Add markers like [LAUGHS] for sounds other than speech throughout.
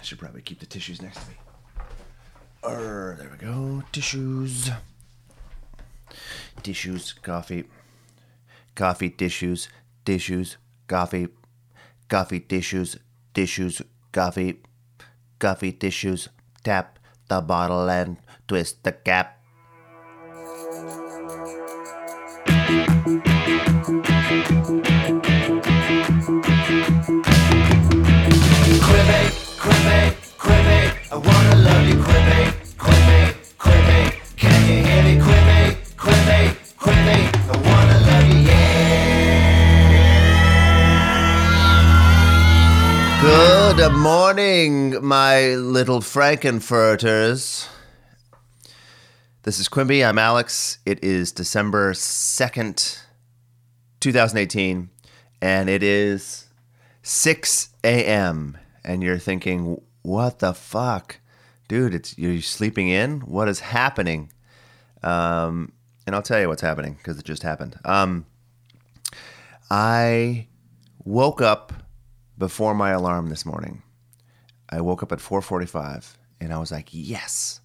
I should probably keep the tissues next to me. Er, there we go. Tissues. Tissues, coffee. Coffee, tissues, tissues, coffee. Coffee, tissues, tissues, coffee. Coffee, tissues. Tap the bottle and twist the cap. Good morning, my little Frankenfurters. This is Quimby. I'm Alex. It is December 2nd, 2018, and it is 6 a.m. And you're thinking, what the fuck? Dude, it's you're sleeping in? What is happening? Um, and I'll tell you what's happening because it just happened. Um, I woke up before my alarm this morning. I woke up at 4:45 and I was like, "Yes."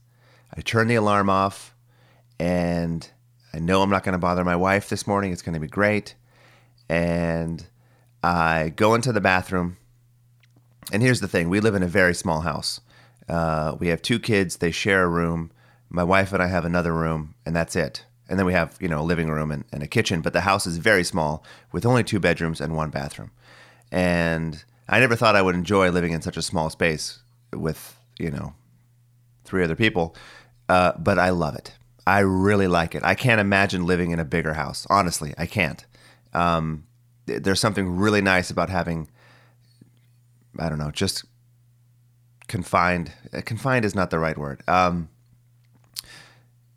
I turned the alarm off and I know I'm not going to bother my wife this morning. It's going to be great. And I go into the bathroom. And here's the thing, we live in a very small house. Uh, we have two kids, they share a room. My wife and I have another room, and that's it. And then we have, you know, a living room and, and a kitchen, but the house is very small with only two bedrooms and one bathroom. And I never thought I would enjoy living in such a small space with, you know, three other people, uh, but I love it. I really like it. I can't imagine living in a bigger house. Honestly, I can't. Um, there's something really nice about having, I don't know, just confined. uh, Confined is not the right word. Um,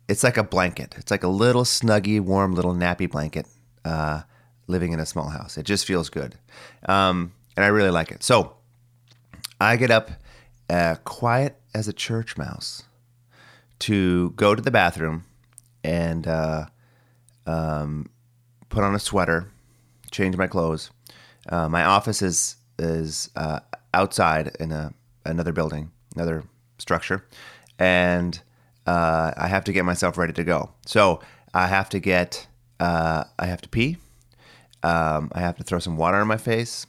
it's like a blanket. It's like a little snuggy, warm little nappy blanket uh, living in a small house. It just feels good. Um, and I really like it. So I get up uh, quiet as a church mouse to go to the bathroom and uh, um, put on a sweater, change my clothes. Uh, my office is is uh, outside in a another building, another structure, and uh, I have to get myself ready to go. So I have to get uh, I have to pee. Um, I have to throw some water on my face.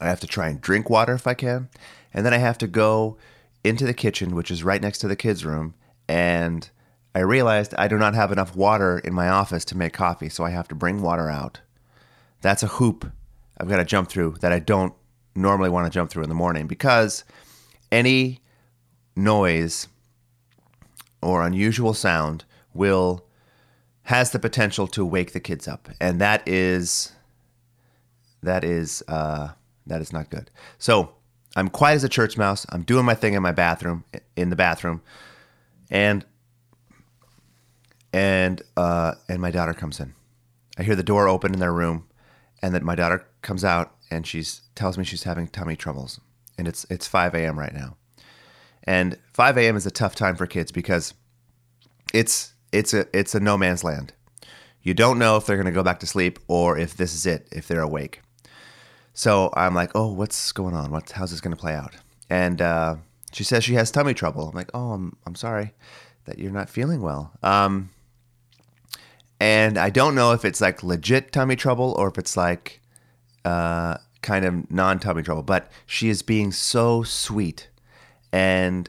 I have to try and drink water if I can. And then I have to go into the kitchen, which is right next to the kids' room. And I realized I do not have enough water in my office to make coffee, so I have to bring water out. That's a hoop I've got to jump through that I don't normally want to jump through in the morning because any noise or unusual sound will has the potential to wake the kids up and that is that is uh, that is not good. So I'm quiet as a church mouse. I'm doing my thing in my bathroom, in the bathroom, and and uh, and my daughter comes in. I hear the door open in their room, and then my daughter comes out and she's tells me she's having tummy troubles, and it's it's 5 a.m. right now, and 5 a.m. is a tough time for kids because it's it's a it's a no man's land. You don't know if they're going to go back to sleep or if this is it, if they're awake. So I'm like, oh, what's going on? What's how's this going to play out? And uh, she says she has tummy trouble. I'm like, oh, I'm I'm sorry that you're not feeling well. Um, and I don't know if it's like legit tummy trouble or if it's like uh, kind of non tummy trouble. But she is being so sweet, and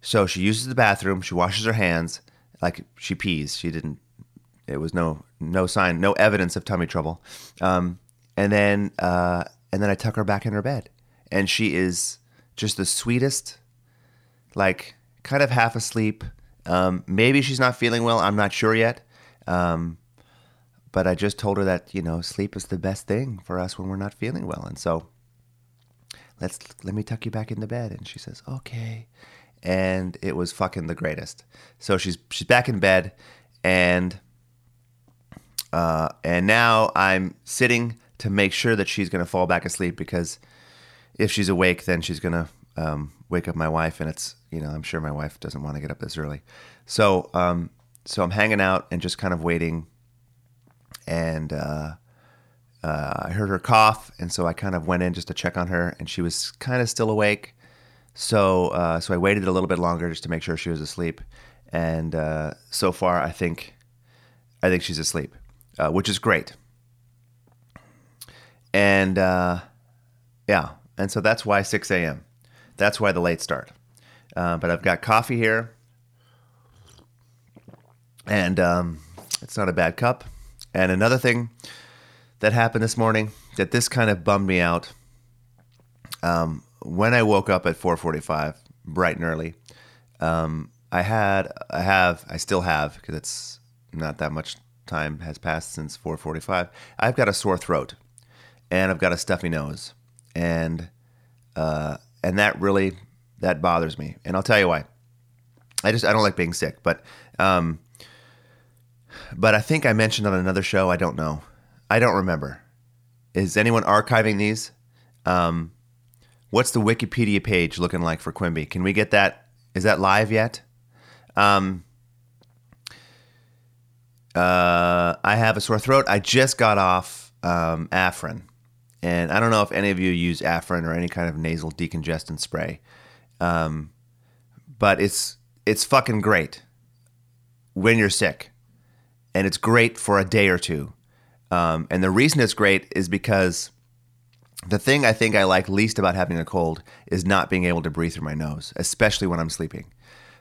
so she uses the bathroom. She washes her hands like she pees. She didn't. It was no no sign, no evidence of tummy trouble. Um, and then uh, and then I tuck her back in her bed, and she is just the sweetest, like kind of half asleep. Um, maybe she's not feeling well. I'm not sure yet. Um, but I just told her that you know sleep is the best thing for us when we're not feeling well, and so let's let me tuck you back in the bed. And she says okay, and it was fucking the greatest. So she's she's back in bed, and uh, and now I'm sitting to make sure that she's gonna fall back asleep because if she's awake, then she's gonna um, wake up my wife, and it's you know I'm sure my wife doesn't want to get up this early. So um, so I'm hanging out and just kind of waiting, and uh, uh, I heard her cough, and so I kind of went in just to check on her, and she was kind of still awake. So uh, so I waited a little bit longer just to make sure she was asleep, and uh, so far I think I think she's asleep, uh, which is great. And uh, yeah, and so that's why 6 a.m. That's why the late start. Uh, but I've got coffee here, and um, it's not a bad cup. And another thing that happened this morning that this kind of bummed me out. Um, when I woke up at 4:45, bright and early, um, I had, I have, I still have because it's not that much time has passed since 4:45. I've got a sore throat, and I've got a stuffy nose, and uh, and that really that bothers me. And I'll tell you why. I just I don't like being sick, but um, but I think I mentioned on another show. I don't know. I don't remember. Is anyone archiving these? Um, what's the Wikipedia page looking like for Quimby? Can we get that? Is that live yet? Um, uh, I have a sore throat. I just got off um, Afrin, and I don't know if any of you use Afrin or any kind of nasal decongestant spray, um, but it's it's fucking great when you're sick, and it's great for a day or two. Um, and the reason it's great is because the thing I think I like least about having a cold is not being able to breathe through my nose, especially when I'm sleeping.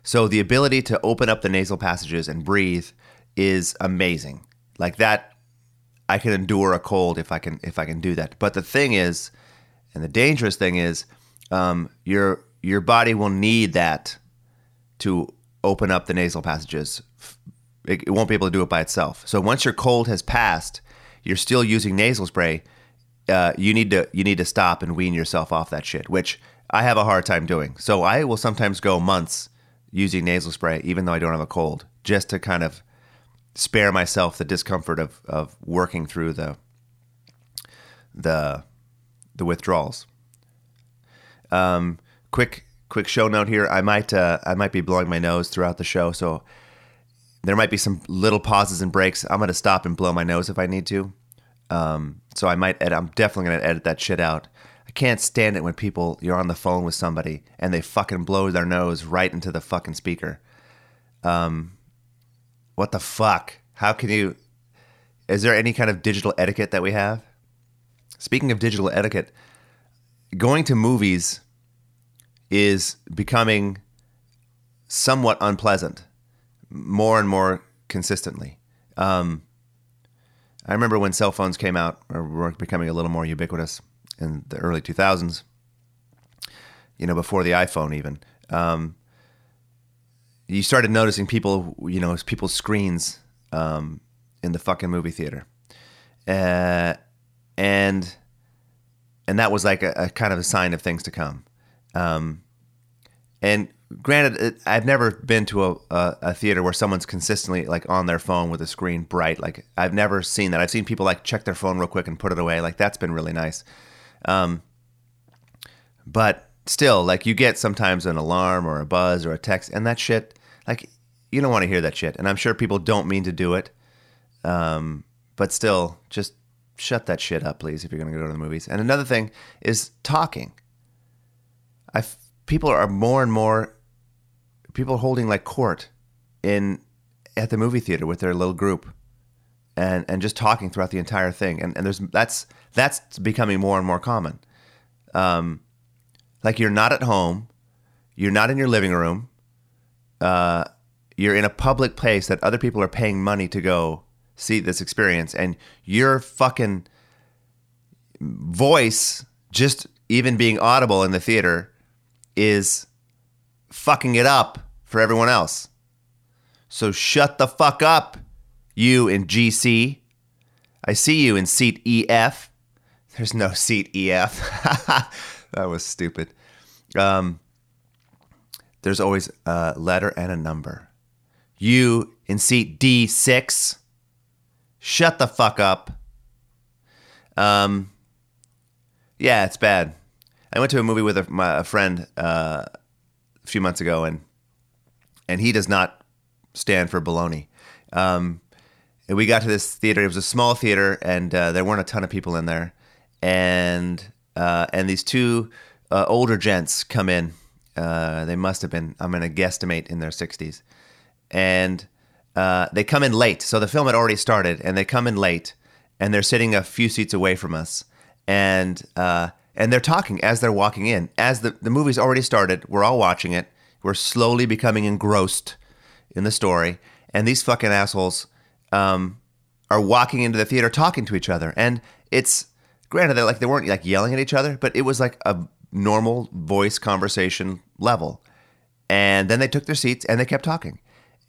So the ability to open up the nasal passages and breathe is amazing. Like that, I can endure a cold if I can if I can do that. But the thing is, and the dangerous thing is, um, your your body will need that to open up the nasal passages. It, it won't be able to do it by itself. So once your cold has passed, you're still using nasal spray. Uh, you need to you need to stop and wean yourself off that shit, which I have a hard time doing. So I will sometimes go months using nasal spray, even though I don't have a cold, just to kind of spare myself the discomfort of, of working through the the the withdrawals. Um, quick quick show note here. I might uh, I might be blowing my nose throughout the show, so there might be some little pauses and breaks. I'm gonna stop and blow my nose if I need to. Um, so I might. Edit, I'm definitely gonna edit that shit out. I can't stand it when people you're on the phone with somebody and they fucking blow their nose right into the fucking speaker. Um, what the fuck? How can you? Is there any kind of digital etiquette that we have? Speaking of digital etiquette, going to movies is becoming somewhat unpleasant more and more consistently. Um, I remember when cell phones came out or were becoming a little more ubiquitous in the early 2000s, you know, before the iPhone even. Um, you started noticing people, you know, people's screens um, in the fucking movie theater, uh, and and that was like a, a, kind of a sign of things to come. Um, and granted, it, I've never been to a, a, a, theater where someone's consistently like on their phone with a screen bright. Like I've never seen that. I've seen people like check their phone real quick and put it away. Like that's been really nice. Um, but still, like you get sometimes an alarm or a buzz or a text, and that shit, like you don't want to hear that shit. And I'm sure people don't mean to do it. Um, but still, just shut that shit up, please, if you're going to go to the movies. And another thing is talking. I people are more and more people holding like court in at the movie theater with their little group and and just talking throughout the entire thing. And and there's that's that's becoming more and more common. Um like you're not at home. You're not in your living room. Uh you're in a public place that other people are paying money to go see this experience. And your fucking voice just even being audible in the theater is fucking it up for everyone else. So shut the fuck up, you in GC. I see you in seat EF. There's no seat EF. [LAUGHS] that was stupid. Um, there's always a letter and a number. You in seat D6. Shut the fuck up. Um, yeah, it's bad. I went to a movie with a, my, a friend uh, a few months ago, and and he does not stand for baloney. Um, and we got to this theater. It was a small theater, and uh, there weren't a ton of people in there. And uh, and these two uh, older gents come in, Uh, they must have been. I'm going to guesstimate in their 60s, and uh, they come in late. So the film had already started, and they come in late, and they're sitting a few seats away from us, and uh, and they're talking as they're walking in. As the the movie's already started, we're all watching it. We're slowly becoming engrossed in the story, and these fucking assholes um, are walking into the theater talking to each other, and it's granted that like they weren't like yelling at each other, but it was like a normal voice conversation level. And then they took their seats and they kept talking.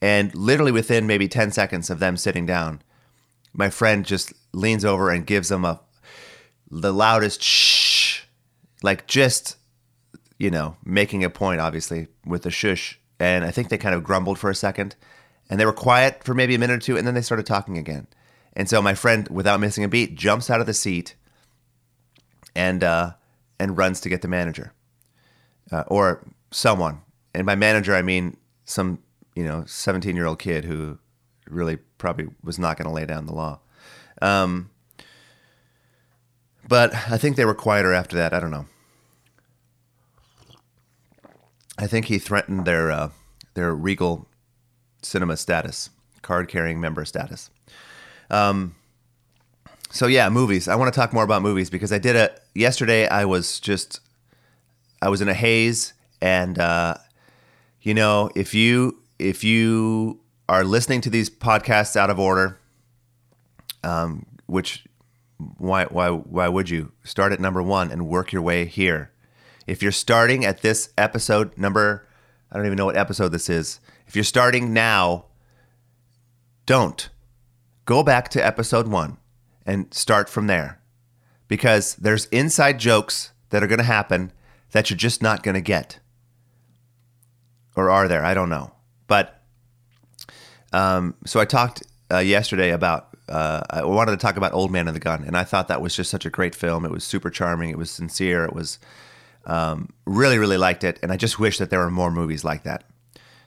And literally within maybe 10 seconds of them sitting down, my friend just leans over and gives them a the loudest shh, like just you know, making a point obviously with the shush. And I think they kind of grumbled for a second and they were quiet for maybe a minute or two and then they started talking again. And so my friend, without missing a beat, jumps out of the seat and uh, and runs to get the manager uh, or someone. And by manager, I mean some you know 17 year old kid who really probably was not going to lay down the law. Um, but I think they were quieter after that. I don't know. I think he threatened their uh, their Regal cinema status, card carrying member status. Um, so yeah, movies. I want to talk more about movies because I did a yesterday. I was just I was in a haze, and uh, you know, if you if you are listening to these podcasts out of order, um, which why why why would you start at number one and work your way here? If you're starting at this episode number, I don't even know what episode this is. If you're starting now, don't go back to episode one and start from there because there's inside jokes that are going to happen that you're just not going to get. Or are there? I don't know. But um, so I talked uh, yesterday about, uh, I wanted to talk about Old Man and the Gun, and I thought that was just such a great film. It was super charming, it was sincere, it was um, really, really liked it, and I just wish that there were more movies like that.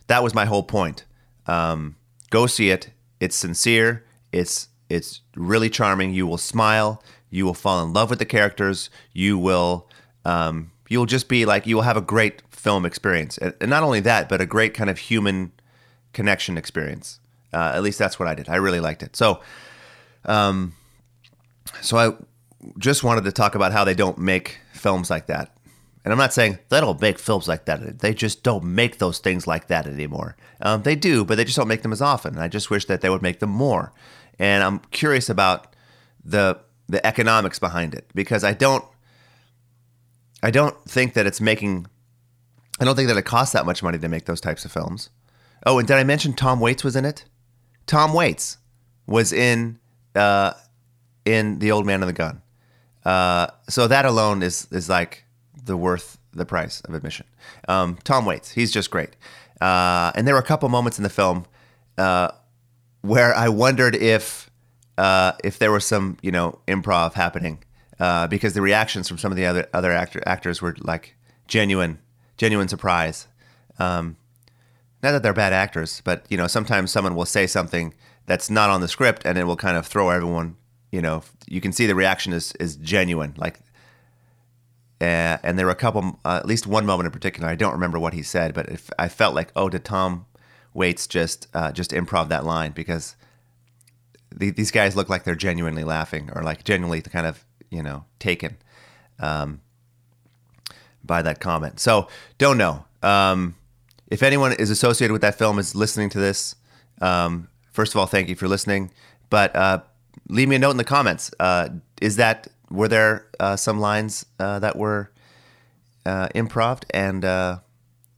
That was my whole point. Um, go see it. It's sincere. It's it's really charming. You will smile. You will fall in love with the characters. You will um, you will just be like you will have a great film experience, and, and not only that, but a great kind of human connection experience. Uh, at least that's what I did. I really liked it. So, um, so I just wanted to talk about how they don't make films like that. And I'm not saying they don't make films like that. They just don't make those things like that anymore. Um, they do, but they just don't make them as often. I just wish that they would make them more. And I'm curious about the the economics behind it because I don't I don't think that it's making I don't think that it costs that much money to make those types of films. Oh, and did I mention Tom Waits was in it? Tom Waits was in uh, in The Old Man and the Gun. Uh, so that alone is is like the worth the price of admission. Um, Tom Waits, he's just great. Uh, and there were a couple moments in the film uh, where I wondered if uh, if there was some you know improv happening uh, because the reactions from some of the other other actor, actors were like genuine genuine surprise. Um, not that they're bad actors, but you know sometimes someone will say something that's not on the script and it will kind of throw everyone. You know, you can see the reaction is is genuine. Like uh, and there were a couple, uh, at least one moment in particular. I don't remember what he said, but if, I felt like, oh, did Tom Waits just uh, just improv that line because the, these guys look like they're genuinely laughing or like genuinely kind of you know taken um, by that comment. So don't know. Um, if anyone is associated with that film is listening to this, um, first of all, thank you for listening. But uh, leave me a note in the comments. Uh, is that were there uh, some lines uh, that were uh, improv and uh,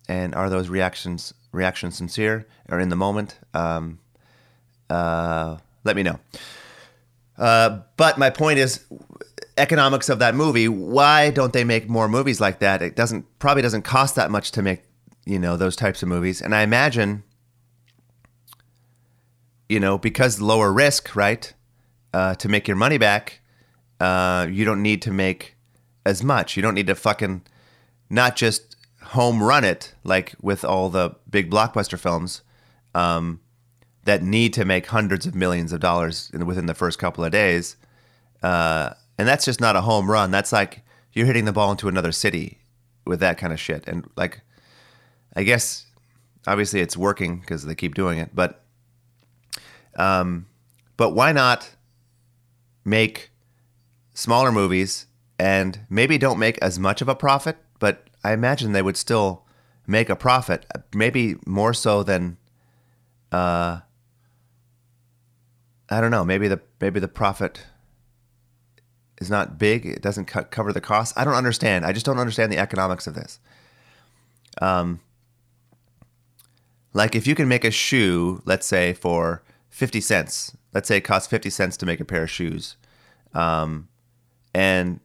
and are those reactions reactions sincere or in the moment? Um, uh, let me know. Uh, but my point is economics of that movie. Why don't they make more movies like that? It doesn't probably doesn't cost that much to make you know those types of movies, and I imagine you know because lower risk, right? to make your money back, uh, you don't need to make as much. You don't need to fucking not just home run it like with all the big blockbuster films um, that need to make hundreds of millions of dollars in, within the first couple of days. Uh, and that's just not a home run. That's like you're hitting the ball into another city with that kind of shit. And like, I guess obviously it's working because they keep doing it, but um, but why not make smaller movies and maybe don't make as much of a profit, but I imagine they would still make a profit, maybe more so than uh, I don't know, maybe the maybe the profit is not big, it doesn't co- cover the cost. I don't understand. I just don't understand the economics of this. Um like if you can make a shoe, let's say for 50 cents, let's say it costs 50 cents to make a pair of shoes. Um, and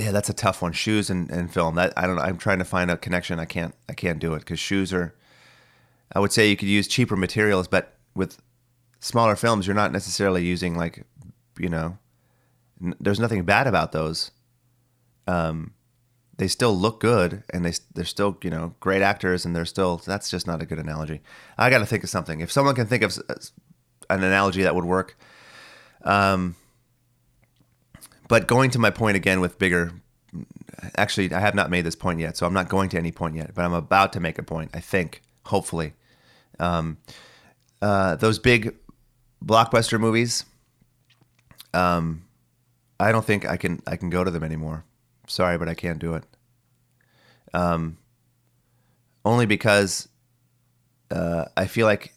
yeah, that's a tough one. Shoes and, and film. That I don't know. I'm trying to find a connection. I can't. I can't do it because shoes are. I would say you could use cheaper materials, but with smaller films, you're not necessarily using like, you know, n- there's nothing bad about those. Um, they still look good, and they they're still you know great actors, and they're still. That's just not a good analogy. I got to think of something. If someone can think of an analogy that would work. Um, but going to my point again with bigger, actually, I have not made this point yet, so I'm not going to any point yet, but I'm about to make a point, I think, hopefully. Um, uh, those big blockbuster movies, um, I don't think I can I can go to them anymore. Sorry, but I can't do it. Um, only because uh, I feel like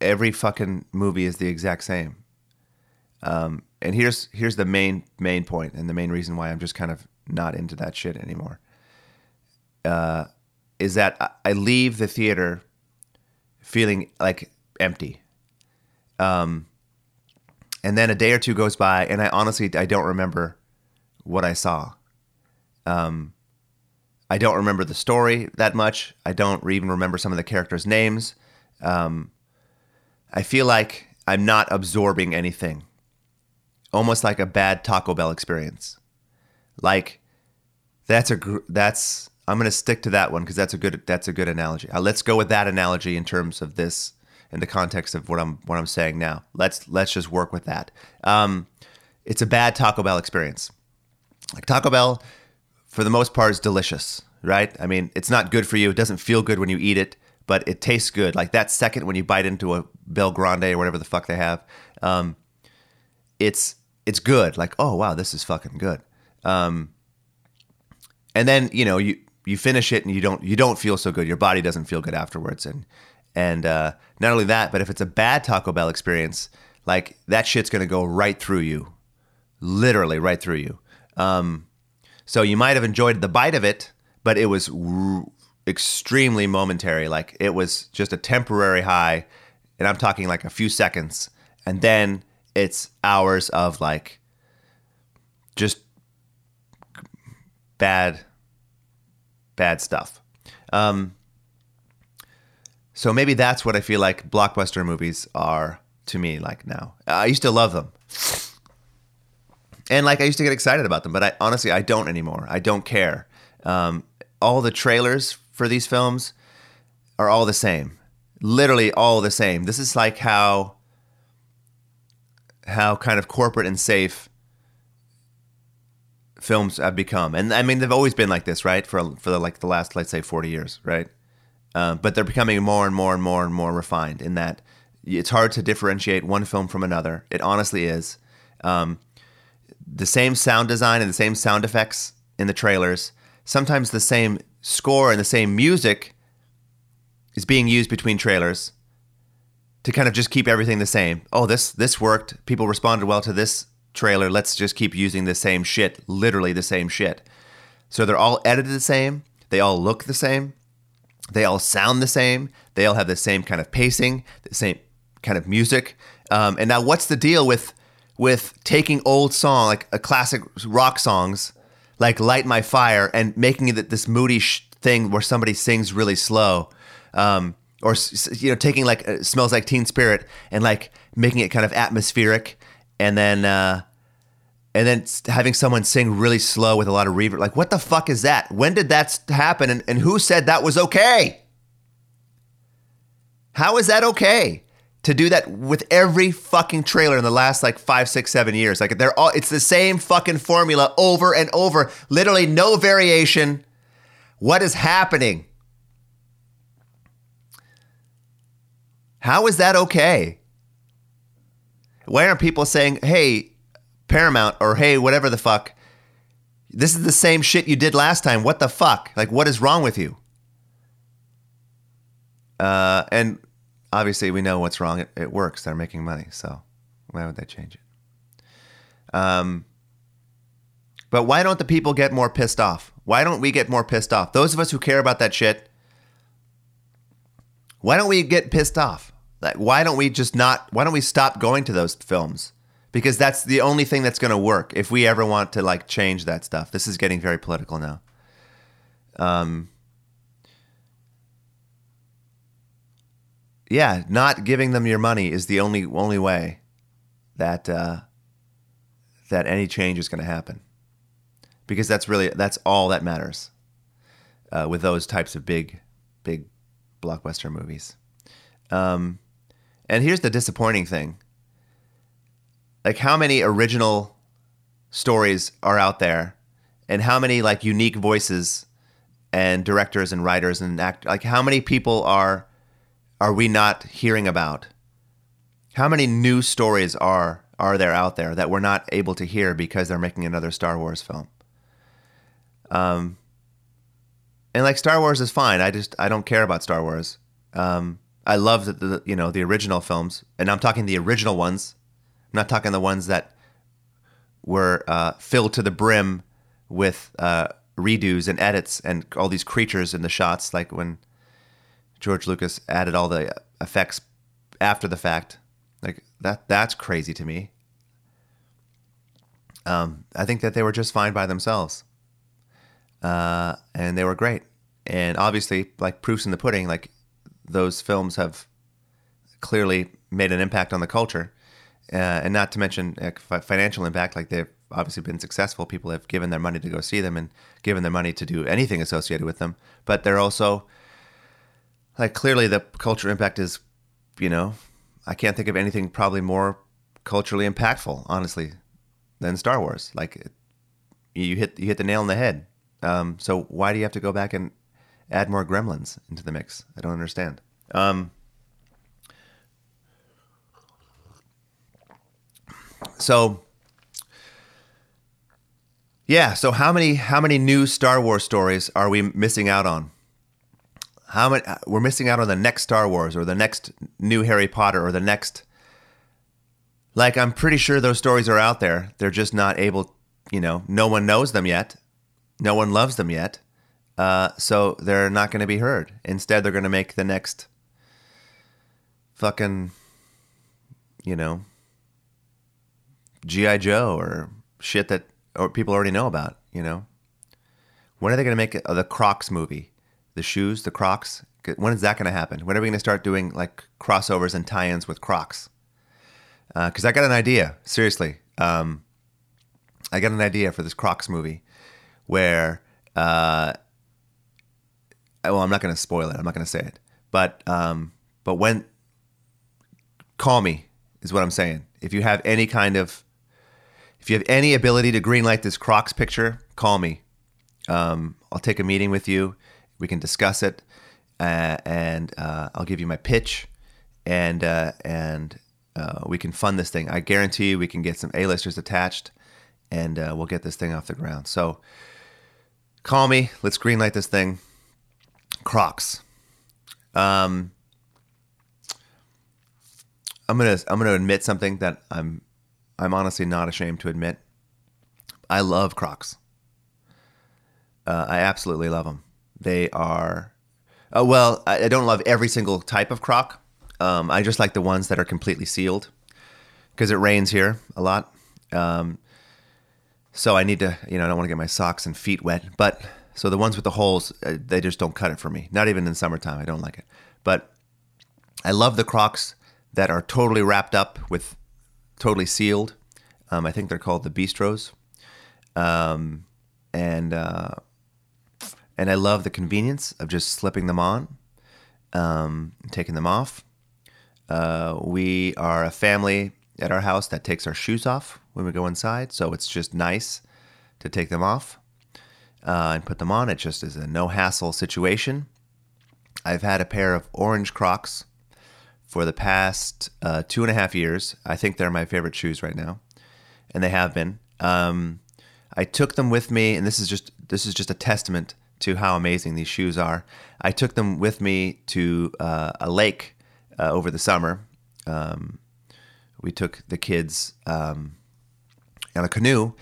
every fucking movie is the exact same. Um, and here's here's the main main point and the main reason why I'm just kind of not into that shit anymore. Uh, is that I- leave the theater feeling like empty. Um, and then a day or two goes by, and I honestly I don't remember what I saw. Um, I don't remember the story that much. I don't even remember some of the characters' names. Um, I feel like I'm not absorbing anything. Almost like a bad Taco Bell experience. Like that's a gr- that's I'm going to stick to that one because that's a good that's a good analogy. Uh, let's go with that analogy in terms of this in the context of what I'm what I'm saying now. Let's let's just work with that. Um, it's a bad Taco Bell experience. Like Taco Bell, for the most part, is delicious, right? I mean, it's not good for you. It doesn't feel good when you eat it, but it tastes good. Like that second when you bite into a Bel Grande or whatever the fuck they have, um, it's it's good. Like, oh wow, this is fucking good. Um, and then you know you you finish it and you don't you don't feel so good. Your body doesn't feel good afterwards. And and uh, not only that, but if it's a bad Taco Bell experience, like that shit's gonna go right through you, literally right through you. Um, so you might have enjoyed the bite of it, but it was r- extremely momentary. Like it was just a temporary high, and I'm talking like a few seconds, and then it's hours of like just bad, bad stuff. Um, so maybe that's what I feel like blockbuster movies are to me like now. I used to love them. And like I used to get excited about them, but I honestly I don't anymore. I don't care. Um, all the trailers for these films are all the same, literally all the same. This is like how how kind of corporate and safe films have become, and I mean they've always been like this, right? For for the, like the last let's say forty years, right? Um, but they're becoming more and more and more and more refined in that it's hard to differentiate one film from another. It honestly is. Um, the same sound design and the same sound effects in the trailers, sometimes the same score and the same music is being used between trailers to kind of just keep everything the same. Oh, this this worked. People responded well to this trailer. Let's just keep using the same shit, literally the same shit. So they're all edited the same. They all look the same. They all sound the same. They all have the same kind of pacing, the same kind of music. Um, and now, what's the deal with with taking old song like a classic rock songs like "Light My Fire" and making it this moody sh- thing where somebody sings really slow, um, or you know, taking like uh, "Smells Like Teen Spirit" and like making it kind of atmospheric, and then. Uh, and then having someone sing really slow with a lot of reverb. Like, what the fuck is that? When did that happen? And, and who said that was okay? How is that okay to do that with every fucking trailer in the last like five, six, seven years? Like, they're all, it's the same fucking formula over and over, literally no variation. What is happening? How is that okay? Why aren't people saying, hey, Paramount, or hey, whatever the fuck, this is the same shit you did last time. What the fuck? Like, what is wrong with you? Uh, and obviously, we know what's wrong. It, it works. They're making money. So why would they change it? Um, but why don't the people get more pissed off? Why don't we get more pissed off? Those of us who care about that shit, why don't we get pissed off? Like, why don't we just not? Why don't we stop going to those films? Because that's the only thing that's going to work if we ever want to like change that stuff. This is getting very political now. Um, yeah, not giving them your money is the only only way that uh, that any change is going to happen. Because that's really that's all that matters uh, with those types of big, big blockbuster movies. Um, and here's the disappointing thing: like how many original stories are out there, and how many like unique voices and directors and writers and act like how many people are are we not hearing about? How many new stories are are there out there that we're not able to hear because they're making another Star Wars film? Um, and like Star Wars is fine. I just I don't care about Star Wars. Um, I love the, the you know the original films, and I'm talking the original ones. I'm not talking the ones that were uh, filled to the brim with uh, redos and edits and all these creatures in the shots, like when George Lucas added all the effects after the fact. Like that that's crazy to me. Um, I think that they were just fine by themselves. Uh, and they were great. And obviously, like proofs in the pudding, like those films have clearly made an impact on the culture. Uh, and not to mention uh, financial impact, like they've obviously been successful. People have given their money to go see them and given their money to do anything associated with them. But they're also like clearly the culture impact is, you know, I can't think of anything probably more culturally impactful, honestly, than Star Wars. Like you hit you hit the nail on the head. Um, so why do you have to go back and add more gremlins into the mix? I don't understand. Um, so yeah, so how many how many new Star Wars stories are we missing out on? How many we're missing out on the next Star Wars or the next new Harry Potter or the next like I'm pretty sure those stories are out there. They're just not able, you know, no one knows them yet. No one loves them yet. Uh, so they're not going to be heard. Instead, they're going to make the next fucking, you know, GI Joe or shit that or people already know about. You know, when are they going to make uh, the Crocs movie? The shoes, the Crocs. When is that going to happen? When are we going to start doing like crossovers and tie-ins with Crocs? Because I got an idea. Seriously, um, I got an idea for this Crocs movie where. Uh, well, I'm not going to spoil it. I'm not going to say it. But um, but when call me is what I'm saying. If you have any kind of if you have any ability to greenlight this Crocs picture, call me. Um, I'll take a meeting with you. We can discuss it, uh, and uh, I'll give you my pitch, and uh, and uh, we can fund this thing. I guarantee you, we can get some A-listers attached, and uh, we'll get this thing off the ground. So, call me. Let's greenlight this thing. Crocs. Um, I'm gonna I'm gonna admit something that I'm I'm honestly not ashamed to admit. I love Crocs. Uh, I absolutely love them. They are, uh, well, I, I don't love every single type of Croc. Um, I just like the ones that are completely sealed because it rains here a lot. Um, so I need to, you know, I don't want to get my socks and feet wet. But so the ones with the holes, uh, they just don't cut it for me. Not even in summertime. I don't like it. But I love the Crocs that are totally wrapped up with totally sealed. Um, I think they're called the Bistros. Um, and uh, and I love the convenience of just slipping them on, um, taking them off. Uh, we are a family at our house that takes our shoes off when we go inside, so it's just nice to take them off. Uh, and put them on. It just is a no hassle situation. I've had a pair of orange Crocs for the past uh, two and a half years. I think they're my favorite shoes right now, and they have been. Um, I took them with me, and this is just this is just a testament to how amazing these shoes are. I took them with me to uh, a lake uh, over the summer. Um, we took the kids um, on a canoe,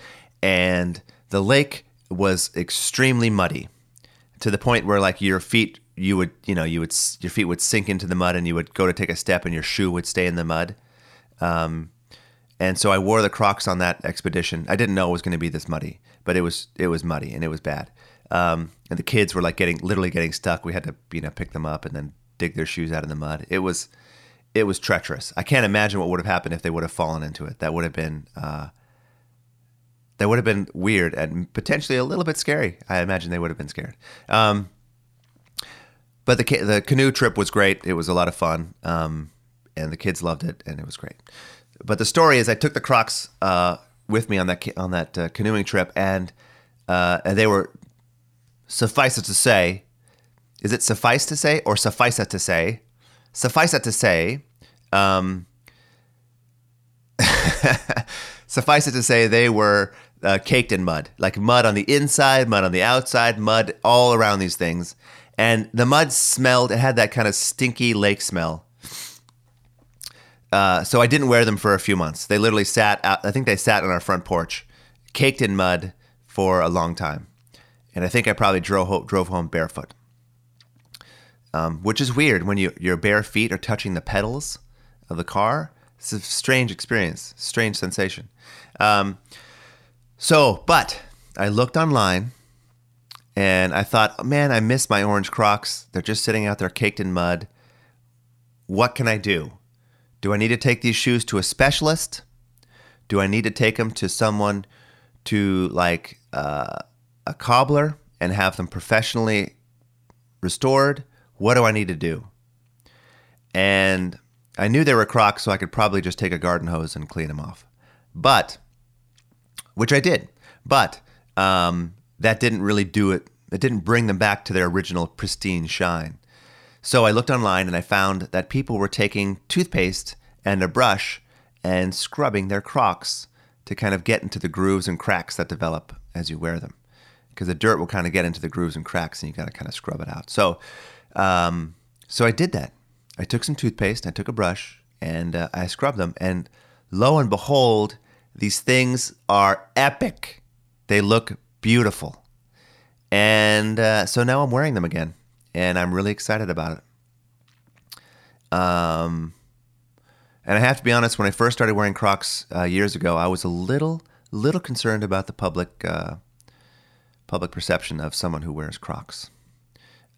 and the lake was extremely muddy to the point where like your feet you would you know you would your feet would sink into the mud and you would go to take a step and your shoe would stay in the mud um, and so I wore the Crocs on that expedition. I didn't know it was going to be this muddy, but it was it was muddy and it was bad. Um, and the kids were like getting literally getting stuck. We had to you know pick them up and then dig their shoes out of the mud. It was it was treacherous. I can't imagine what would have happened if they would have fallen into it. That would have been uh, that would have been weird and potentially a little bit scary. I imagine they would have been scared. Um, but the the canoe trip was great. It was a lot of fun, um, and the kids loved it, and it was great. But the story is, I took the Crocs uh, with me on that on that uh, canoeing trip, and uh, and they were suffice it to say, is it suffice to say or suffice it to say? Suffice it to say, um, [LAUGHS] suffice it to say, they were uh, caked in mud, like mud on the inside, mud on the outside, mud all around these things. And the mud smelled, it had that kind of stinky lake smell. Uh, so I didn't wear them for a few months. They literally sat out, I think they sat on our front porch, caked in mud for a long time. And I think I probably drove, drove home barefoot. Um, which is weird when you, your bare feet are touching the pedals of the car. It's a strange experience, strange sensation. Um, so, but I looked online and I thought, man, I miss my orange Crocs. They're just sitting out there caked in mud. What can I do? Do I need to take these shoes to a specialist? Do I need to take them to someone to like uh, a cobbler and have them professionally restored? What do I need to do? And I knew they were Crocs, so I could probably just take a garden hose and clean them off. But, which I did, but um, that didn't really do it. It didn't bring them back to their original pristine shine. So I looked online and I found that people were taking toothpaste and a brush and scrubbing their Crocs to kind of get into the grooves and cracks that develop as you wear them. Because the dirt will kind of get into the grooves and cracks and you've got to kind of scrub it out. So, um, so I did that. I took some toothpaste, I took a brush, and uh, I scrubbed them. And lo and behold, these things are epic. They look beautiful. And uh, so now I'm wearing them again, and I'm really excited about it. Um, and I have to be honest, when I first started wearing Crocs uh, years ago, I was a little, little concerned about the public, uh, public perception of someone who wears Crocs.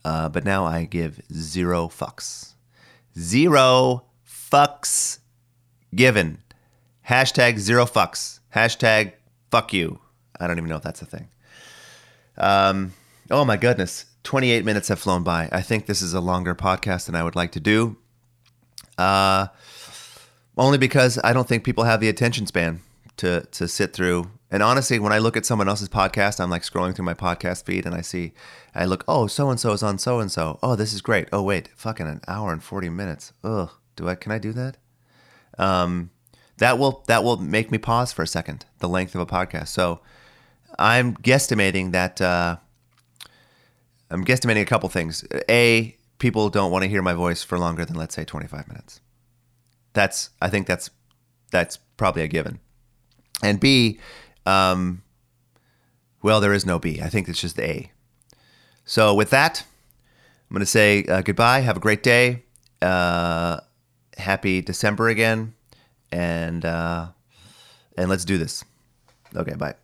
Uh, but now I give zero fucks. Zero fucks given. Hashtag zero fucks. Hashtag fuck you. I don't even know if that's a thing. Um, oh my goodness. 28 minutes have flown by. I think this is a longer podcast than I would like to do. Uh, only because I don't think people have the attention span to to sit through. And honestly, when I look at someone else's podcast, I'm like scrolling through my podcast feed and I see, I look, oh, so and so is on so and so. Oh, this is great. Oh, wait, fucking an hour and 40 minutes. Ugh, do I? Can I do that? Um, that will that will make me pause for a second. The length of a podcast. So I'm guesstimating that. Uh, I'm guesstimating a couple things. A, people don't want to hear my voice for longer than let's say 25 minutes. That's I think that's that's probably a given. And B, um, well, there is no B. I think it's just A. So with that, I'm going to say uh, goodbye. Have a great day. Uh, happy December again, and uh, and let's do this. Okay, bye.